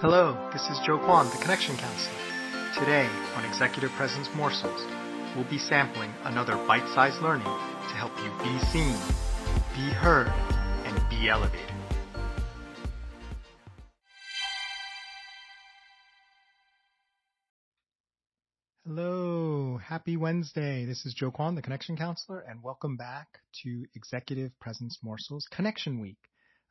Hello, this is Joe Kwan, the Connection Counselor. Today on Executive Presence Morsels, we'll be sampling another bite-sized learning to help you be seen, be heard, and be elevated. Hello, happy Wednesday. This is Joe Kwan, the Connection Counselor, and welcome back to Executive Presence Morsels Connection Week.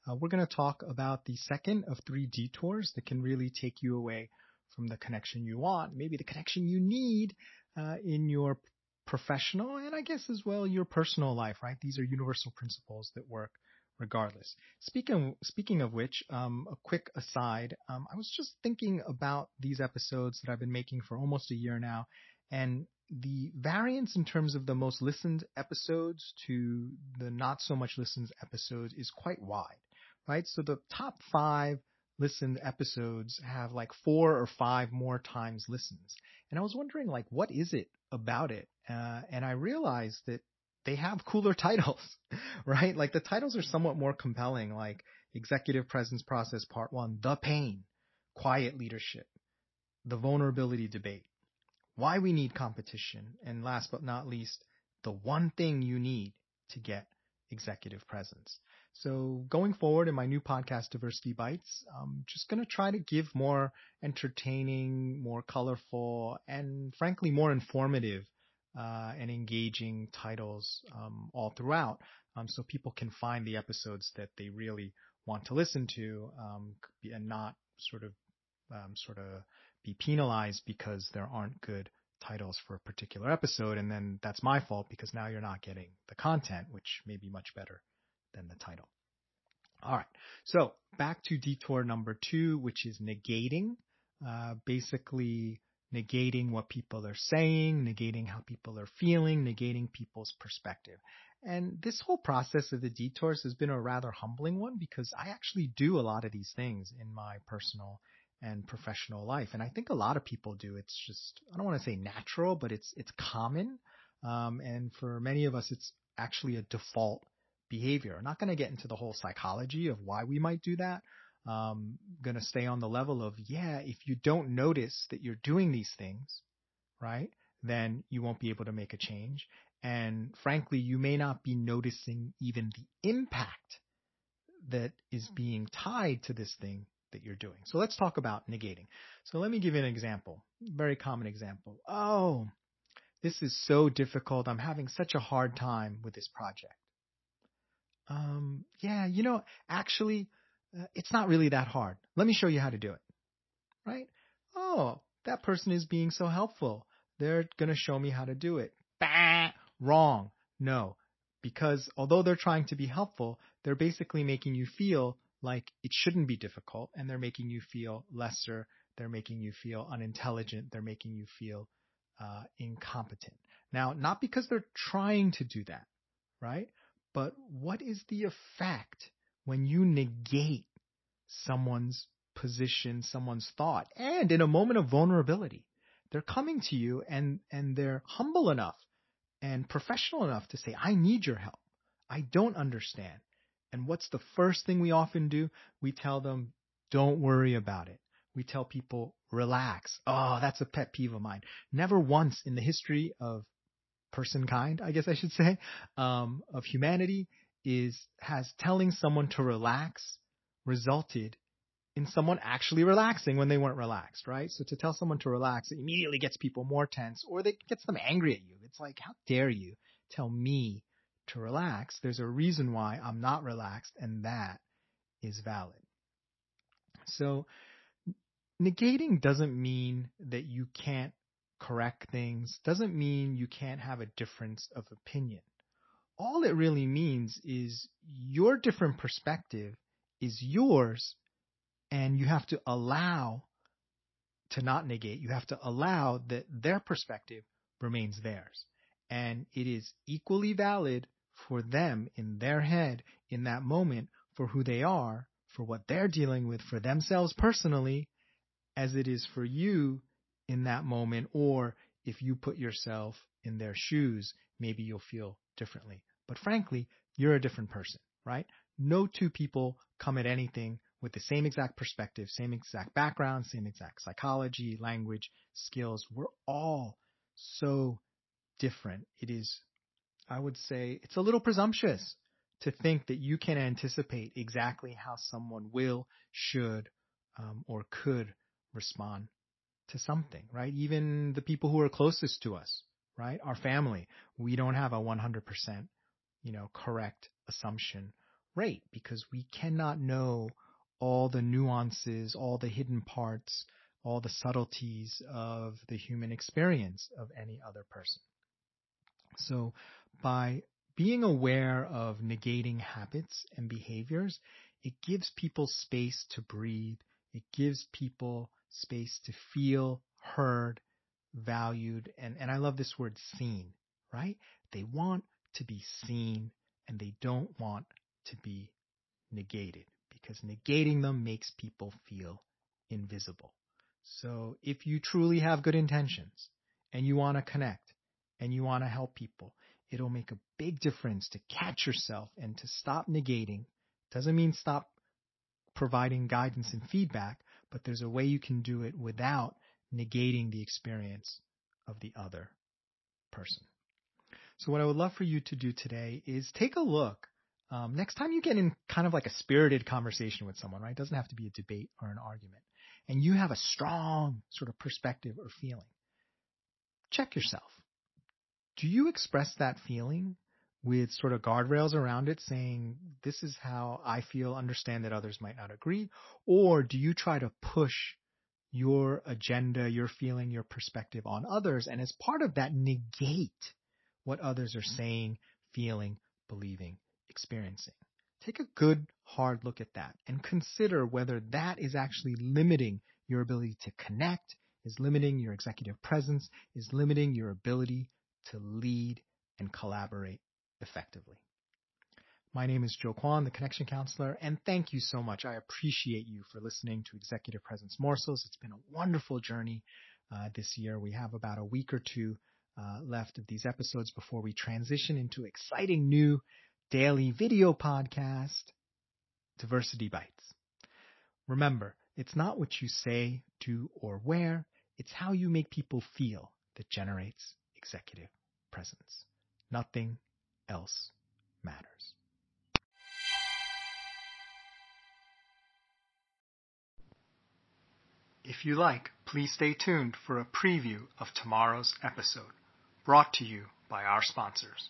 Uh, we're going to talk about the second of three detours that can really take you away from the connection you want, maybe the connection you need uh, in your professional and I guess as well your personal life, right? These are universal principles that work regardless. Speaking speaking of which, um, a quick aside, um, I was just thinking about these episodes that I've been making for almost a year now, and the variance in terms of the most listened episodes to the not so much listened episodes is quite wide right? So the top five listened episodes have like four or five more times listens. And I was wondering like, what is it about it? Uh, and I realized that they have cooler titles, right? Like the titles are somewhat more compelling, like Executive Presence Process Part 1, The Pain, Quiet Leadership, The Vulnerability Debate, Why We Need Competition, and last but not least, The One Thing You Need to Get Executive Presence. So going forward in my new podcast, Diversity Bites, I'm just going to try to give more entertaining, more colorful, and frankly more informative uh, and engaging titles um, all throughout, um, so people can find the episodes that they really want to listen to um, and not sort of um, sort of be penalized because there aren't good titles for a particular episode, and then that's my fault because now you're not getting the content, which may be much better than the title. All right. So back to detour number two, which is negating. Uh, basically negating what people are saying, negating how people are feeling, negating people's perspective. And this whole process of the detours has been a rather humbling one because I actually do a lot of these things in my personal and professional life. And I think a lot of people do. It's just, I don't want to say natural, but it's, it's common. Um, and for many of us, it's actually a default behavior. I'm not going to get into the whole psychology of why we might do that. Um, going to stay on the level of, yeah, if you don't notice that you're doing these things, right, then you won't be able to make a change. And frankly, you may not be noticing even the impact that is being tied to this thing that you're doing. So let's talk about negating. So let me give you an example. Very common example. Oh, this is so difficult. I'm having such a hard time with this project um, yeah, you know, actually, uh, it's not really that hard. Let me show you how to do it. Right? Oh, that person is being so helpful. They're going to show me how to do it. Bah! Wrong. No. Because although they're trying to be helpful, they're basically making you feel like it shouldn't be difficult and they're making you feel lesser. They're making you feel unintelligent. They're making you feel uh, incompetent. Now, not because they're trying to do that, right? But what is the effect when you negate someone's position, someone's thought, and in a moment of vulnerability? They're coming to you and, and they're humble enough and professional enough to say, I need your help. I don't understand. And what's the first thing we often do? We tell them, don't worry about it. We tell people, relax. Oh, that's a pet peeve of mine. Never once in the history of person kind, I guess I should say, um, of humanity is has telling someone to relax resulted in someone actually relaxing when they weren't relaxed, right? So to tell someone to relax, it immediately gets people more tense or it gets them angry at you. It's like, how dare you tell me to relax? There's a reason why I'm not relaxed and that is valid. So negating doesn't mean that you can't correct things doesn't mean you can't have a difference of opinion. All it really means is your different perspective is yours and you have to allow to not negate. You have to allow that their perspective remains theirs. And it is equally valid for them in their head in that moment for who they are, for what they're dealing with for themselves personally, as it is for you in that moment, or if you put yourself in their shoes, maybe you'll feel differently. But frankly, you're a different person, right? No two people come at anything with the same exact perspective, same exact background, same exact psychology, language, skills. We're all so different. It is, I would say, it's a little presumptuous to think that you can anticipate exactly how someone will, should, um, or could respond to something, right? Even the people who are closest to us, right? Our family, we don't have a 100%, you know, correct assumption rate because we cannot know all the nuances, all the hidden parts, all the subtleties of the human experience of any other person. So by being aware of negating habits and behaviors, it gives people space to breathe. It gives people space to feel heard, valued, and, and I love this word seen, right? They want to be seen and they don't want to be negated because negating them makes people feel invisible. So if you truly have good intentions and you want to connect and you want to help people, it'll make a big difference to catch yourself and to stop negating. Doesn't mean stop providing guidance and feedback, but there's a way you can do it without negating the experience of the other person. So what I would love for you to do today is take a look. Um, next time you get in kind of like a spirited conversation with someone, right? It doesn't have to be a debate or an argument. And you have a strong sort of perspective or feeling. Check yourself. Do you express that feeling with sort of guardrails around it saying, this is how I feel, understand that others might not agree? Or do you try to push your agenda, your feeling, your perspective on others, and as part of that, negate what others are saying, feeling, believing, experiencing. Take a good hard look at that and consider whether that is actually limiting your ability to connect, is limiting your executive presence, is limiting your ability to lead and collaborate effectively. My name is Joe Kwan, the Connection Counselor, and thank you so much. I appreciate you for listening to Executive Presence Morsels. It's been a wonderful journey uh, this year. We have about a week or two uh, left of these episodes before we transition into exciting new daily video podcast, Diversity Bites. Remember, it's not what you say, do, or wear, it's how you make people feel that generates executive presence. Nothing else matters. If you like, please stay tuned for a preview of tomorrow's episode, brought to you by our sponsors.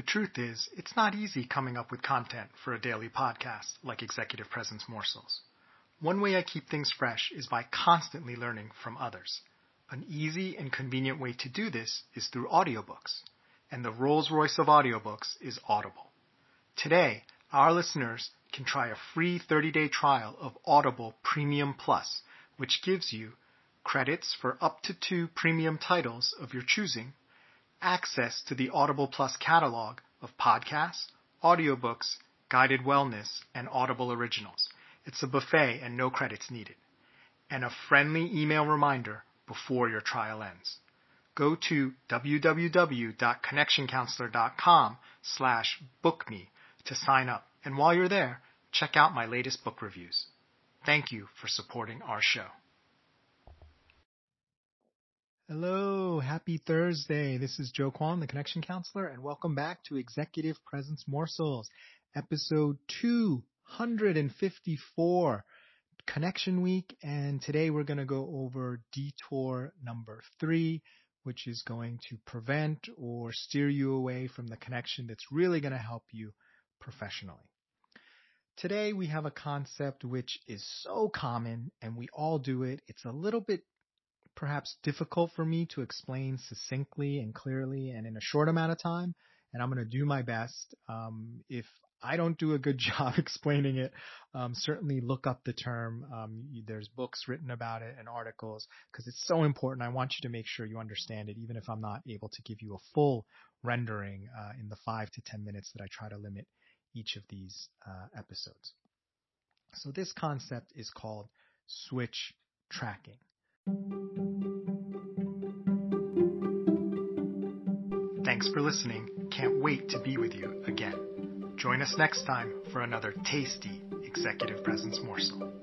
The truth is, it's not easy coming up with content for a daily podcast like Executive Presence Morsels. One way I keep things fresh is by constantly learning from others. An easy and convenient way to do this is through audiobooks, and the Rolls Royce of audiobooks is Audible. Today, our listeners can try a free 30-day trial of Audible Premium Plus, which gives you credits for up to two premium titles of your choosing access to the Audible Plus catalog of podcasts, audiobooks, guided wellness, and Audible originals. It's a buffet and no credits needed. And a friendly email reminder before your trial ends. Go to www.connectioncounselor.com slash bookme to sign up. And while you're there, check out my latest book reviews. Thank you for supporting our show. Hello, happy Thursday. This is Joe Kwan, the Connection Counselor, and welcome back to Executive Presence Morsels, episode 254, Connection Week. And today we're going to go over detour number three, which is going to prevent or steer you away from the connection that's really going to help you professionally. Today we have a concept which is so common and we all do it. It's a little bit perhaps difficult for me to explain succinctly and clearly and in a short amount of time. And I'm going to do my best. Um, if I don't do a good job explaining it. Um, certainly look up the term. Um, there's books written about it and articles because it's so important. I want you to make sure you understand it, even if I'm not able to give you a full rendering uh, in the five to ten minutes that I try to limit each of these uh, episodes. So this concept is called switch tracking. Thanks for listening. Can't wait to be with you again. Join us next time for another tasty executive presence morsel.